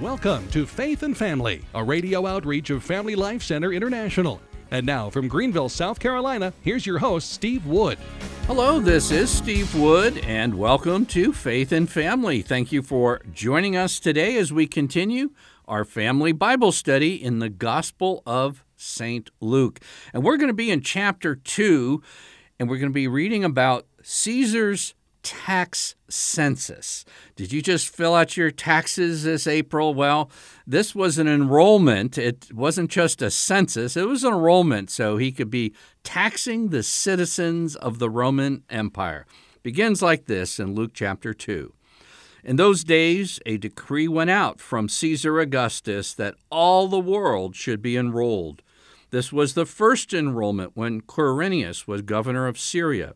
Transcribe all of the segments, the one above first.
Welcome to Faith and Family, a radio outreach of Family Life Center International. And now from Greenville, South Carolina, here's your host, Steve Wood. Hello, this is Steve Wood, and welcome to Faith and Family. Thank you for joining us today as we continue our family Bible study in the Gospel of St. Luke. And we're going to be in chapter 2, and we're going to be reading about Caesar's tax census. Did you just fill out your taxes this April? Well, this was an enrollment. It wasn't just a census, it was an enrollment so he could be taxing the citizens of the Roman Empire. Begins like this in Luke chapter 2. In those days, a decree went out from Caesar Augustus that all the world should be enrolled. This was the first enrollment when Quirinius was governor of Syria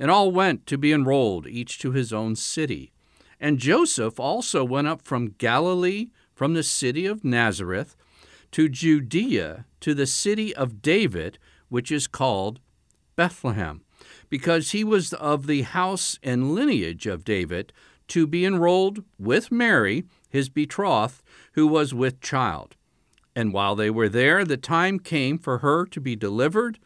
and all went to be enrolled, each to his own city. And Joseph also went up from Galilee, from the city of Nazareth, to Judea, to the city of David, which is called Bethlehem, because he was of the house and lineage of David, to be enrolled with Mary, his betrothed, who was with child. And while they were there, the time came for her to be delivered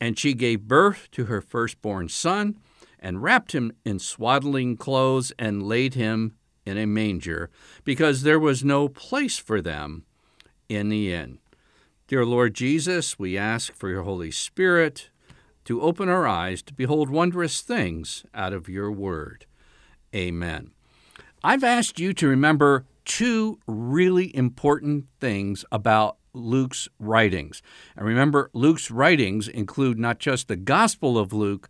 and she gave birth to her firstborn son, and wrapped him in swaddling clothes, and laid him in a manger, because there was no place for them in the inn. Dear Lord Jesus, we ask for your Holy Spirit to open our eyes to behold wondrous things out of your word. Amen. I've asked you to remember two really important things about Luke's writings. And remember, Luke's writings include not just the Gospel of Luke,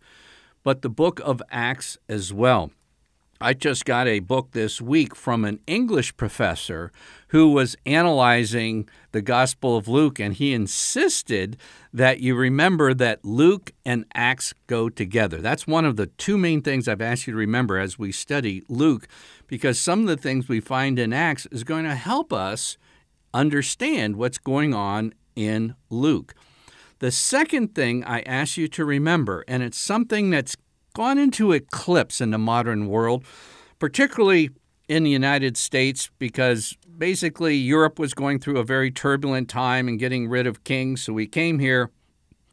but the book of Acts as well. I just got a book this week from an English professor who was analyzing the Gospel of Luke, and he insisted that you remember that Luke and Acts go together. That's one of the two main things I've asked you to remember as we study Luke, because some of the things we find in Acts is going to help us understand what's going on in Luke. The second thing I ask you to remember, and it's something that's gone into eclipse in the modern world, particularly in the United States, because basically Europe was going through a very turbulent time and getting rid of kings. So we came here,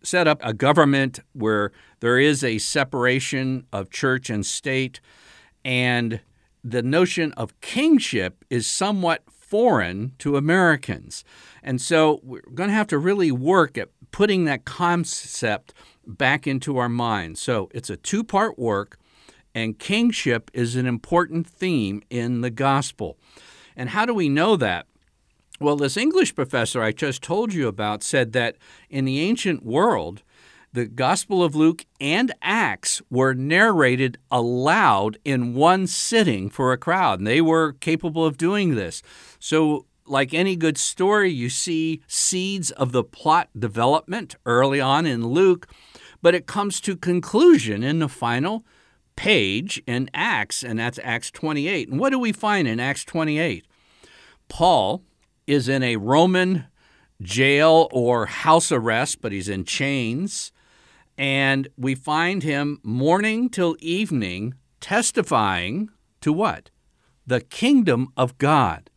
set up a government where there is a separation of church and state, and the notion of kingship is somewhat foreign to Americans. And so we're going to have to really work at putting that concept back into our minds. So it's a two part work, and kingship is an important theme in the gospel. And how do we know that? Well, this English professor I just told you about said that in the ancient world, the Gospel of Luke and Acts were narrated aloud in one sitting for a crowd, and they were capable of doing this. So, like any good story, you see seeds of the plot development early on in Luke, but it comes to conclusion in the final page in Acts, and that's Acts 28. And what do we find in Acts 28? Paul is in a Roman jail or house arrest, but he's in chains. And we find him morning till evening testifying to what? The kingdom of God.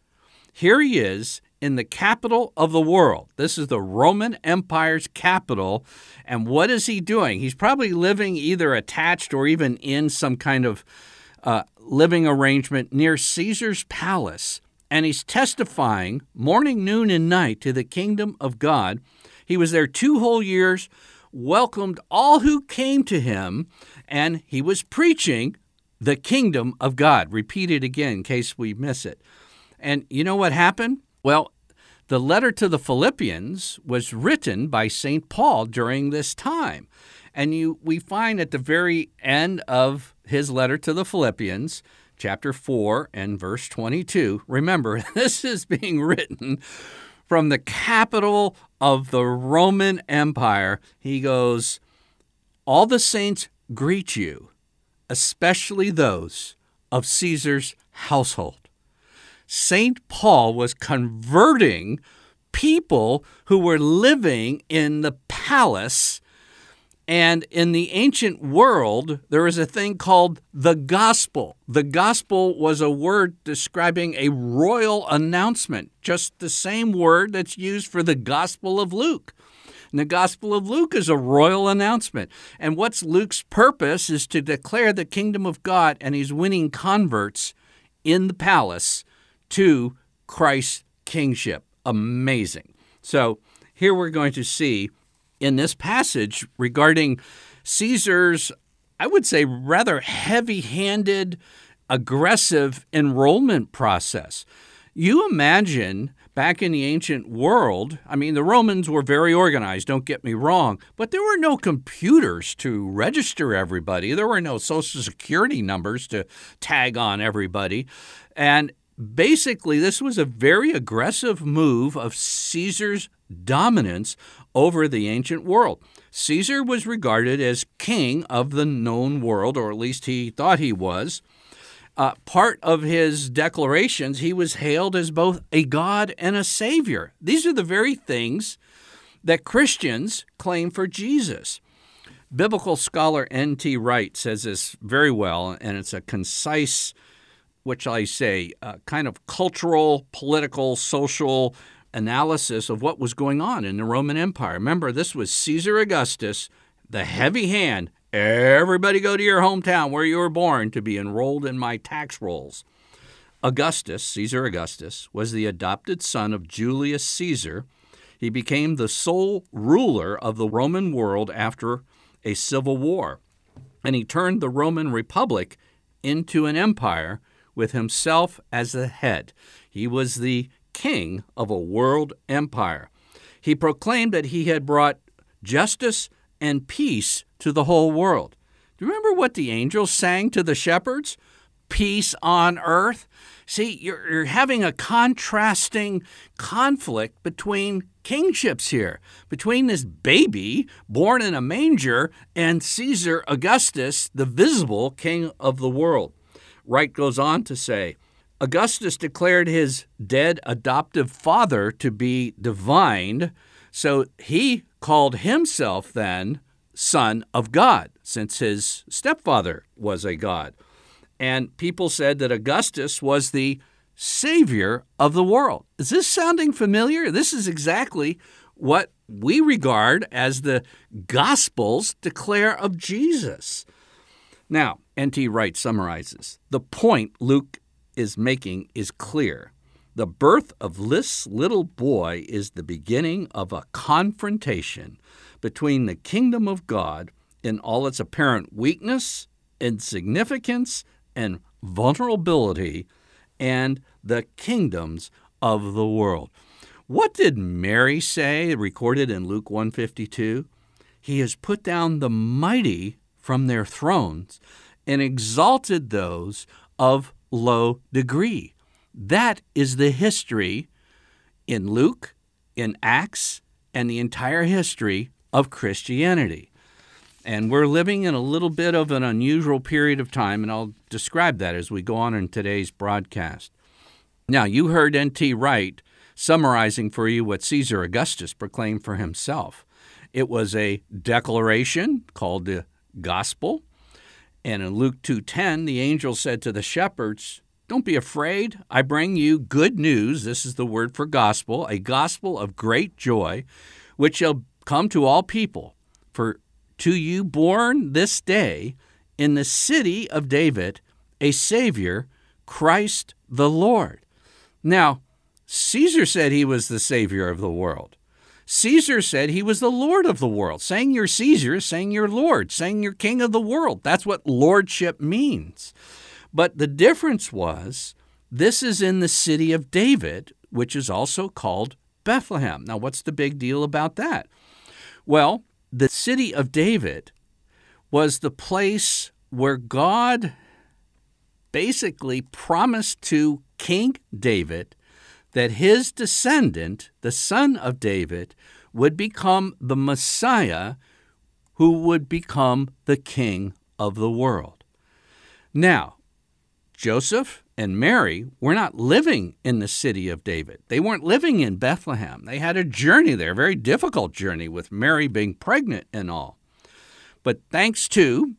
Here he is in the capital of the world. This is the Roman Empire's capital. And what is he doing? He's probably living either attached or even in some kind of uh, living arrangement near Caesar's palace. And he's testifying morning, noon, and night to the kingdom of God. He was there two whole years welcomed all who came to him, and he was preaching the kingdom of God. Repeat it again in case we miss it. And you know what happened? Well, the letter to the Philippians was written by St. Paul during this time. And you, we find at the very end of his letter to the Philippians, chapter 4 and verse 22, remember, this is being written from the capital of the Roman Empire, he goes, All the saints greet you, especially those of Caesar's household. St. Paul was converting people who were living in the palace And in the ancient world, there was a thing called the gospel. The gospel was a word describing a royal announcement, just the same word that's used for the gospel of Luke. And the Gospel of Luke is a royal announcement. And what's Luke's purpose is to declare the kingdom of God, and he's winning converts in the palace to Christ's kingship. Amazing. So here we're going to see in this passage regarding Caesar's, I would say, rather heavy handed, aggressive enrollment process. You imagine back in the ancient world, I mean, the Romans were very organized, don't get me wrong, but there were no computers to register everybody. There were no social security numbers to tag on everybody. And basically, this was a very aggressive move of Caesar's dominance over the ancient world. Caesar was regarded as king of the known world, or at least he thought he was uh, part of his declarations, he was hailed as both a God and a Savior. These are the very things that Christians claim for Jesus. Biblical scholar N.T. Wright says this very well, and it's a concise, which I say, uh, kind of cultural, political, social analysis of what was going on in the Roman Empire. Remember, this was Caesar Augustus, the heavy hand Everybody go to your hometown where you were born to be enrolled in my tax rolls. Augustus, Caesar Augustus, was the adopted son of Julius Caesar. He became the sole ruler of the Roman world after a civil war, and he turned the Roman Republic into an empire with himself as the head. He was the king of a world empire. He proclaimed that he had brought justice and peace to the whole world. Do you remember what the angels sang to the shepherds? Peace on earth. See, you're, you're having a contrasting conflict between kingships here, between this baby born in a manger and Caesar Augustus, the visible king of the world. Wright goes on to say, Augustus declared his dead adoptive father to be divine, so he called himself then son of God, since his stepfather was a god. And people said that Augustus was the savior of the world. Is this sounding familiar? This is exactly what we regard as the Gospels declare of Jesus. Now, N.T. Wright summarizes the point Luke is making is clear. The birth of this little boy is the beginning of a confrontation between the kingdom of God in all its apparent weakness, insignificance, and vulnerability, and the kingdoms of the world. What did Mary say recorded in Luke 152? He has put down the mighty from their thrones and exalted those of low degree. That is the history in Luke, in Acts, and the entire history of Christianity. And we're living in a little bit of an unusual period of time, and I'll describe that as we go on in today's broadcast. Now, you heard N.T. Wright summarizing for you what Caesar Augustus proclaimed for himself. It was a declaration called the gospel. And in Luke 2:10, the angel said to the shepherds, "Don't be afraid. I bring you good news. This is the word for gospel, a gospel of great joy, which shall Come to all people, for to you born this day in the city of David a Savior, Christ the Lord. Now, Caesar said he was the Savior of the world. Caesar said he was the Lord of the world. Saying you're Caesar, saying you're Lord, saying you're King of the world. That's what lordship means. But the difference was this is in the city of David, which is also called Bethlehem. Now, what's the big deal about that? Well, the city of David was the place where God basically promised to King David that his descendant, the son of David, would become the Messiah who would become the king of the world. Now, Joseph and Mary were not living in the city of David. They weren't living in Bethlehem. They had a journey there, a very difficult journey with Mary being pregnant and all. But thanks to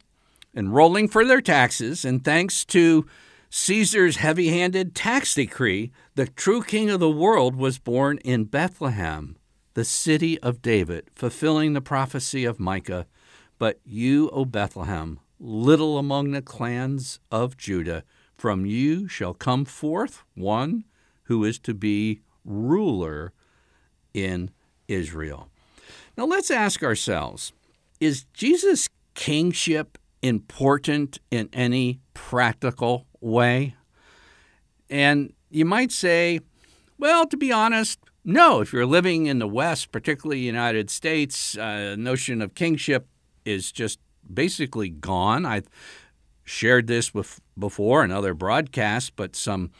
enrolling for their taxes and thanks to Caesar's heavy handed tax decree, the true king of the world was born in Bethlehem, the city of David, fulfilling the prophecy of Micah. But you, O Bethlehem, little among the clans of Judah, from you shall come forth one who is to be ruler in Israel. Now let's ask ourselves is Jesus' kingship important in any practical way? And you might say, well, to be honest, no. If you're living in the West, particularly United States, uh, notion of kingship is just basically gone. I've shared this with, before in other broadcasts, but some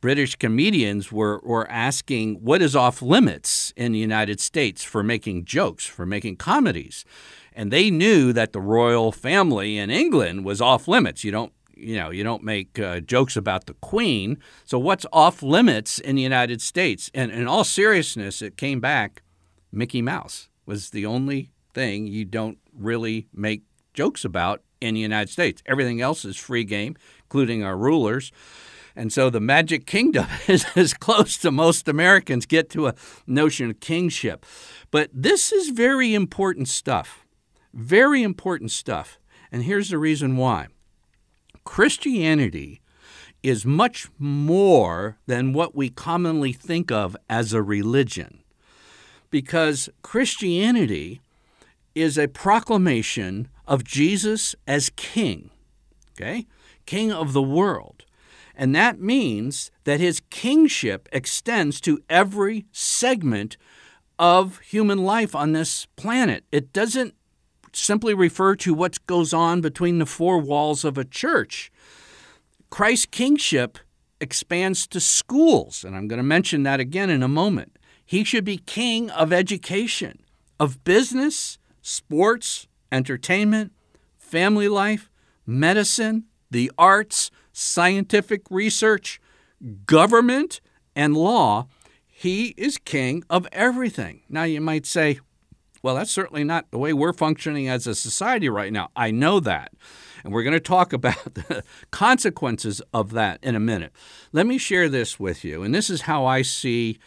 British comedians were, were asking what is off limits in the United States for making jokes, for making comedies. And they knew that the royal family in England was off limits. You don't you know, you don't make uh, jokes about the Queen. So what's off limits in the United States? And in all seriousness, it came back. Mickey Mouse was the only thing you don't really make jokes about in the United States. Everything else is free game, including our rulers. And so the Magic Kingdom is as close to most Americans get to a notion of kingship. But this is very important stuff. Very important stuff. And here's the reason why Christianity is much more than what we commonly think of as a religion. Because Christianity is a proclamation of Jesus as king, okay? King of the world. And that means that his kingship extends to every segment of human life on this planet. It doesn't simply refer to what goes on between the four walls of a church. Christ's kingship expands to schools, and I'm going to mention that again in a moment. He should be king of education, of business, sports, entertainment, family life, medicine, the arts, scientific research, government, and law. He is king of everything. Now, you might say, well, that's certainly not the way we're functioning as a society right now. I know that. And we're going to talk about the consequences of that in a minute. Let me share this with you. And this is how I see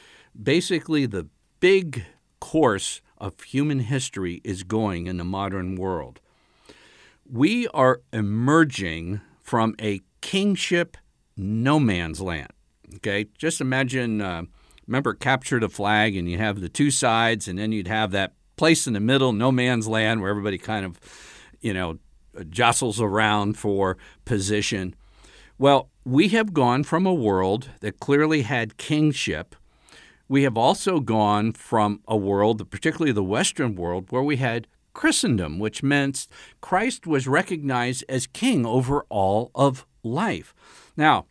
basically the big course of human history is going in the modern world. We are emerging from a kingship no man's land. Okay, just imagine. Uh, remember, capture the flag, and you have the two sides, and then you'd have that place in the middle, no man's land, where everybody kind of, you know, jostles around for position. Well, we have gone from a world that clearly had kingship. We have also gone from a world, particularly the Western world, where we had Christendom, which meant Christ was recognized as king over all of life. Now,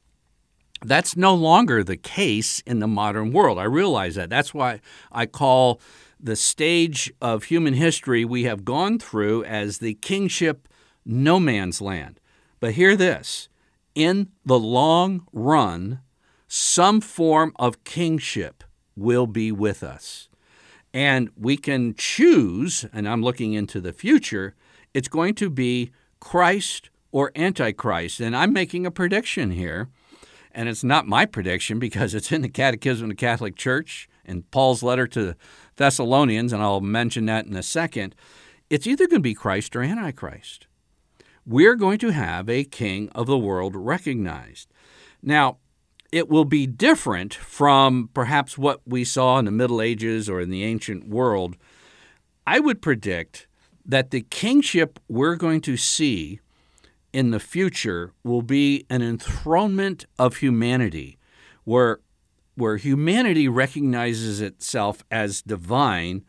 that's no longer the case in the modern world. I realize that. That's why I call the stage of human history we have gone through as the kingship no man's land. But hear this in the long run, some form of kingship will be with us. And we can choose, and I'm looking into the future, it's going to be Christ or Antichrist. And I'm making a prediction here. And it's not my prediction because it's in the Catechism of the Catholic Church and Paul's letter to the Thessalonians, and I'll mention that in a second, it's either going to be Christ or Antichrist. We're going to have a king of the world recognized. Now, it will be different from perhaps what we saw in the Middle Ages or in the ancient world. I would predict that the kingship we're going to see in the future will be an enthronement of humanity, where where humanity recognizes itself as divine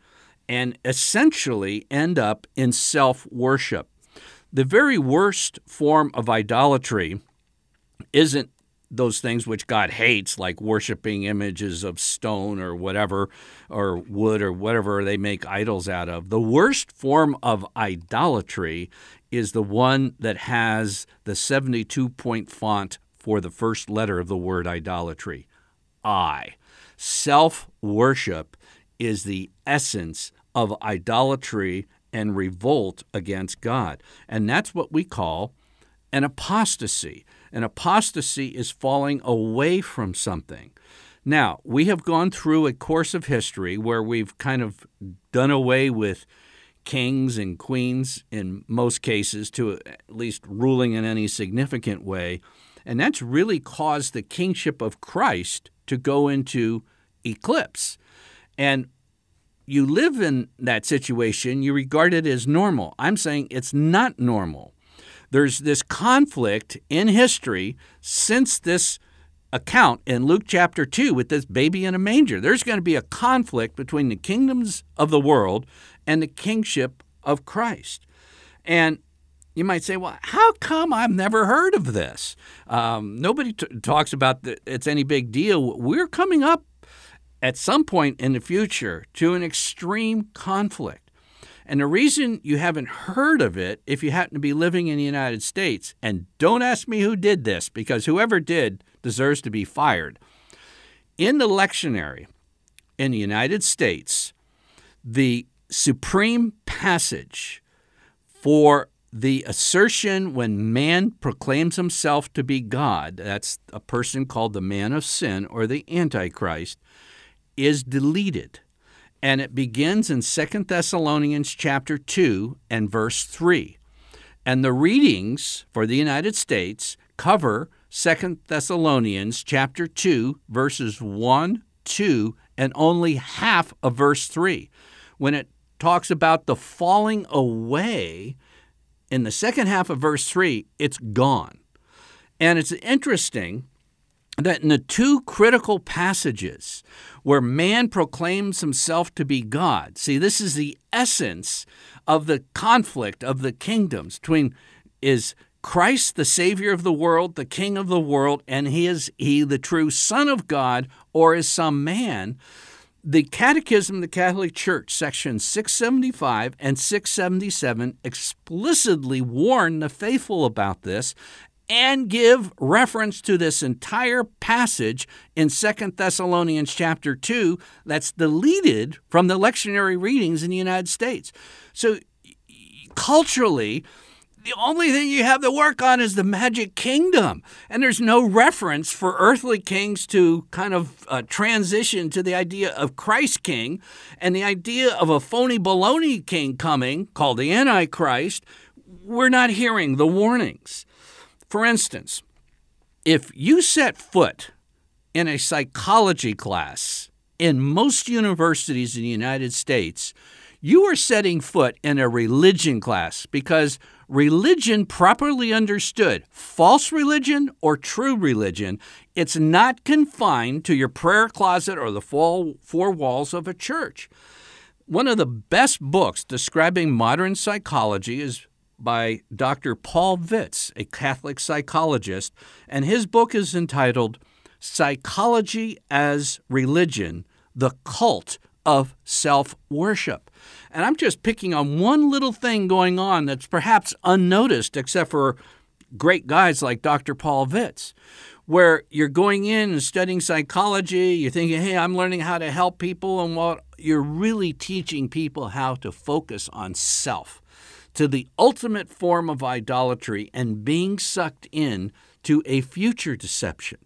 and essentially end up in self worship. The very worst form of idolatry isn't those things which God hates, like worshiping images of stone or whatever, or wood or whatever they make idols out of. The worst form of idolatry is the one that has the 72 point font for the first letter of the word idolatry. I. Self worship is the essence of idolatry and revolt against God. And that's what we call an apostasy. An apostasy is falling away from something. Now, we have gone through a course of history where we've kind of done away with kings and queens in most cases, to at least ruling in any significant way. And that's really caused the kingship of Christ to go into eclipse. And you live in that situation, you regard it as normal. I'm saying it's not normal. There's this conflict in history since this account in Luke chapter 2 with this baby in a manger. There's going to be a conflict between the kingdoms of the world and the kingship of Christ. And you might say, well, how come I've never heard of this? Um, nobody t- talks about that it's any big deal. We're coming up at some point in the future to an extreme conflict. And the reason you haven't heard of it, if you happen to be living in the United States, and don't ask me who did this, because whoever did deserves to be fired. In the lectionary in the United States, the supreme passage for the assertion when man proclaims himself to be God, that's a person called the man of sin or the Antichrist, is deleted. And it begins in 2 Thessalonians chapter 2 and verse 3. And the readings for the United States cover 2 Thessalonians chapter 2 verses 1, 2 and only half of verse 3. When it talks about the falling away in the second half of verse 3, it's gone. And it's interesting that in the two critical passages where man proclaims himself to be God, see, this is the essence of the conflict of the kingdoms between is Christ the savior of the world, the king of the world, and he is he the true son of God or is some man? The Catechism of the Catholic Church, section 675 and 677, explicitly warn the faithful about this and give reference to this entire passage in Second Thessalonians chapter 2 that's deleted from the lectionary readings in the United States. So culturally, the only thing you have to work on is the magic kingdom. And there's no reference for earthly kings to kind of uh, transition to the idea of Christ king and the idea of a phony baloney king coming called the Antichrist. We're not hearing the warnings. For instance, if you set foot in a psychology class in most universities in the United States, you are setting foot in a religion class because religion, properly understood, false religion or true religion, it's not confined to your prayer closet or the four walls of a church. One of the best books describing modern psychology is by Dr. Paul Vitz, a Catholic psychologist, and his book is entitled Psychology as Religion The Cult of Self Worship. And I'm just picking on one little thing going on that's perhaps unnoticed, except for great guys like Dr. Paul Vitz, where you're going in and studying psychology, you're thinking, hey, I'm learning how to help people, and what you're really teaching people how to focus on self to the ultimate form of idolatry and being sucked in to a future deception.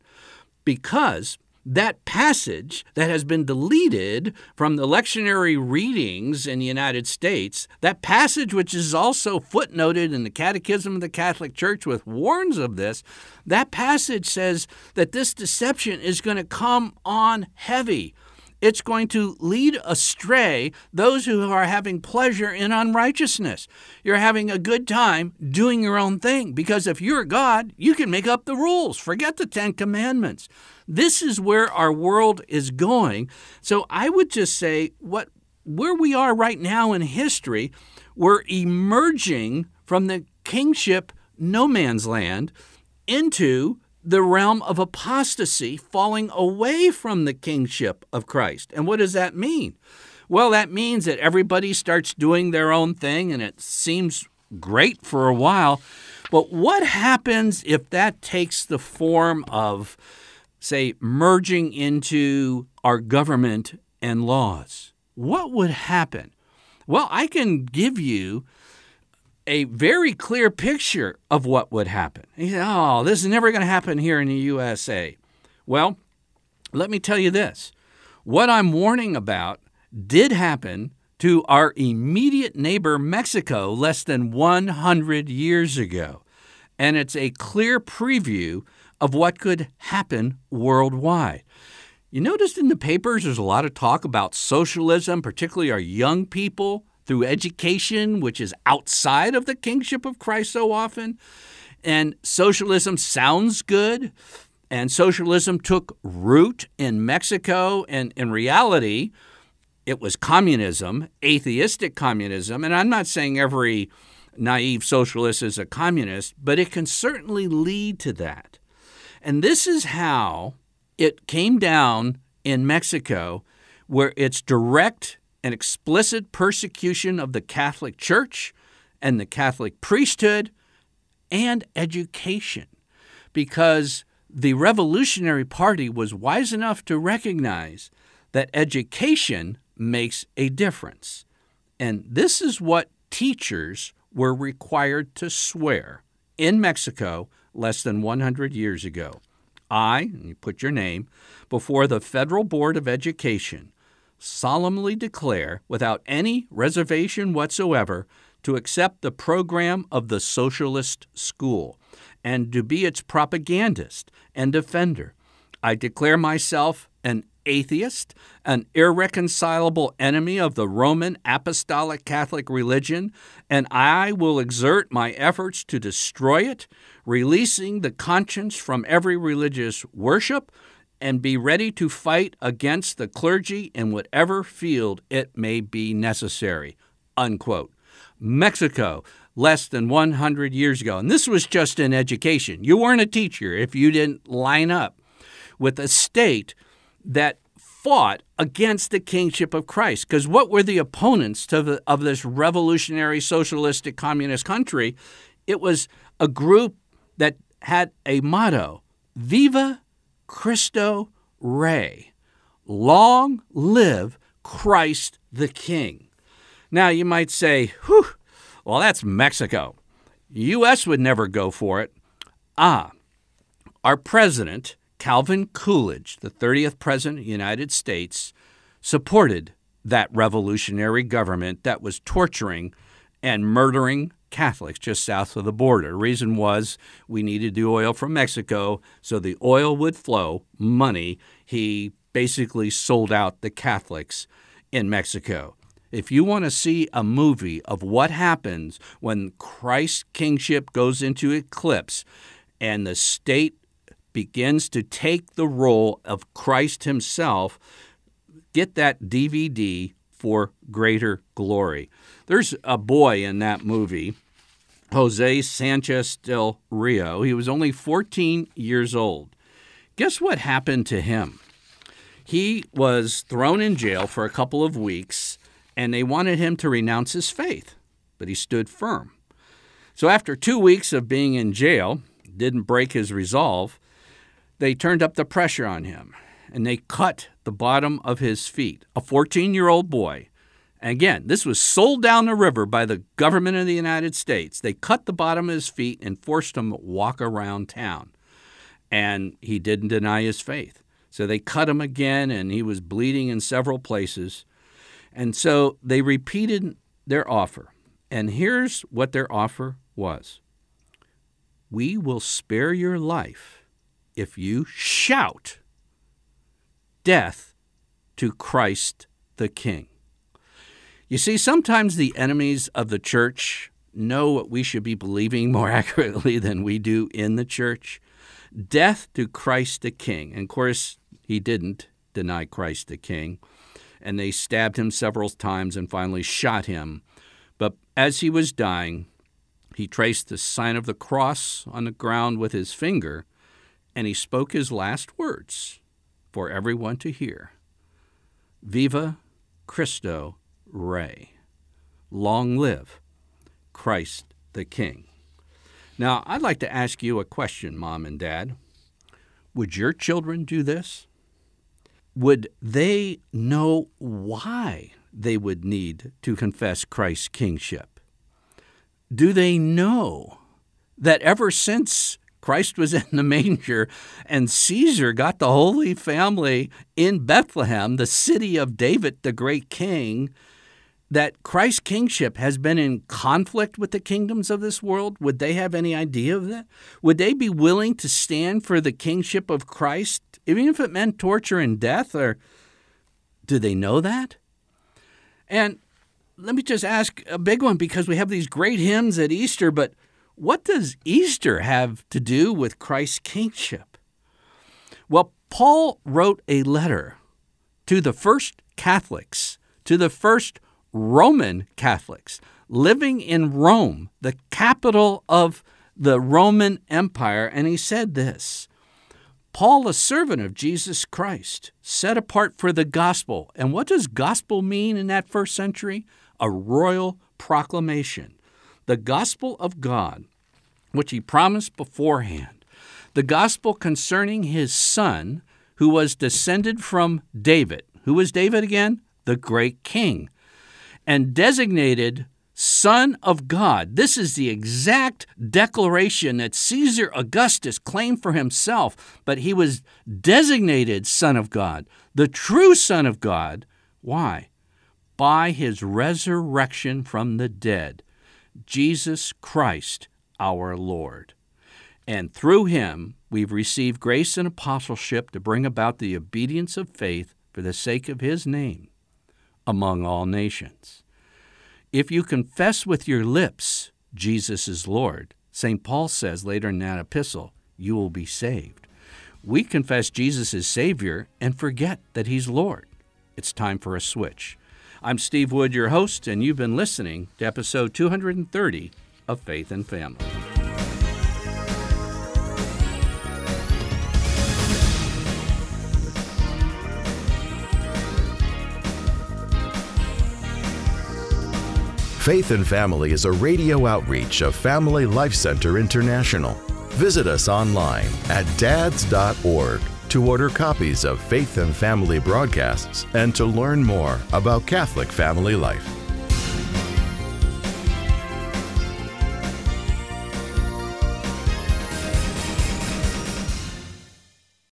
Because that passage that has been deleted from the lectionary readings in the United States, that passage which is also footnoted in the Catechism of the Catholic Church, which warns of this, that passage says that this deception is going to come on heavy it's going to lead astray those who are having pleasure in unrighteousness. You're having a good time doing your own thing because if you're God, you can make up the rules. Forget the Ten Commandments. This is where our world is going. So I would just say what where we are right now in history, we're emerging from the kingship no man's land into the realm of apostasy, falling away from the kingship of Christ. And what does that mean? Well, that means that everybody starts doing their own thing and it seems great for a while. But what happens if that takes the form of, say, merging into our government and laws? What would happen? Well, I can give you a very clear picture of what would happen. He said, Oh, this is never going to happen here in the USA. Well, let me tell you this what I'm warning about did happen to our immediate neighbor Mexico less than 100 years ago. And it's a clear preview of what could happen worldwide. You noticed in the papers there's a lot of talk about socialism, particularly our young people through education, which is outside of the kingship of Christ so often. And socialism sounds good, and socialism took root in Mexico, and in reality, it was communism, atheistic communism. And I'm not saying every naive socialist is a communist, but it can certainly lead to that. And this is how it came down in Mexico, where it's direct and explicit persecution of the Catholic Church and the Catholic priesthood and education, because the Revolutionary Party was wise enough to recognize that education makes a difference. And this is what teachers were required to swear in Mexico less than 100 years ago. I, and you put your name, before the Federal Board of Education, solemnly declare, without any reservation whatsoever, to accept the program of the socialist school and to be its propagandist and defender. I declare myself an atheist, an irreconcilable enemy of the Roman Apostolic Catholic religion, and I will exert my efforts to destroy it, releasing the conscience from every religious worship, and be ready to fight against the clergy in whatever field it may be necessary. Unquote. Mexico, less than 100 years ago. And this was just in education. You weren't a teacher if you didn't line up with a state that fought against the kingship of Christ. Because what were the opponents the, of this revolutionary socialistic communist country? It was a group that had a motto Viva Cristo Rey. Long live Christ the King. Now you might say, whew, well, that's Mexico. U.S. would never go for it. Ah, our president Calvin Coolidge, the 30th President of the United States, supported that revolutionary government that was torturing and murdering Catholics just south of the border. Reason was we needed the oil from Mexico, so the oil would flow, money. He basically sold out the Catholics in Mexico. If you want to see a movie of what happens when Christ's kingship goes into eclipse and the state begins to take the role of Christ himself, get that DVD for greater glory. There's a boy in that movie, Jose Sanchez del Rio. He was only 14 years old. Guess what happened to him? He was thrown in jail for a couple of weeks, and they wanted him to renounce his faith, but he stood firm. So after two weeks of being in jail, didn't break his resolve, they turned up the pressure on him and they cut the bottom of his feet. A 14 year old boy. And again, this was sold down the river by the government of the United States. They cut the bottom of his feet and forced him to walk around town. And he didn't deny his faith. So they cut him again, and he was bleeding in several places. And so they repeated their offer. And here's what their offer was We will spare your life if you shout death to Christ the King. You see, sometimes the enemies of the church know what we should be believing more accurately than we do in the church. Death to Christ the King. And of course, he didn't deny Christ the King. And they stabbed him several times and finally shot him. But as he was dying, he traced the sign of the cross on the ground with his finger and he spoke his last words for everyone to hear Viva Cristo Rey. Long live Christ the King. Now, I'd like to ask you a question, Mom and Dad. Would your children do this? Would they know why they would need to confess Christ's kingship? Do they know that ever since Christ was in the manger and Caesar got the Holy Family in Bethlehem, the city of David, the great king, that Christ's kingship has been in conflict with the kingdoms of this world? Would they have any idea of that? Would they be willing to stand for the kingship of Christ, even if it meant torture and death? Or do they know that? And let me just ask a big one because we have these great hymns at Easter, but what does Easter have to do with Christ's kingship? Well, Paul wrote a letter to the first Catholics, to the first Roman Catholics living in Rome, the capital of the Roman Empire, and he said this Paul, a servant of Jesus Christ, set apart for the gospel. And what does gospel mean in that first century? A royal proclamation. The gospel of God, which he promised beforehand. The gospel concerning his son, who was descended from David. Who was David again? The great king and designated Son of God. This is the exact declaration that Caesar Augustus claimed for himself, but he was designated Son of God, the true Son of God. Why? By his resurrection from the dead, Jesus Christ our Lord. And through him, we've received grace and apostleship to bring about the obedience of faith for the sake of his name among all nations. If you confess with your lips Jesus is Lord, St. Paul says later in that epistle, you will be saved. We confess Jesus is Savior and forget that He's Lord. It's time for a switch. I'm Steve Wood, your host, and you've been listening to episode 230 of Faith and Family. Faith and Family is a radio outreach of Family Life Center International. Visit us online at dads.org to order copies of Faith and Family broadcasts and to learn more about Catholic family life.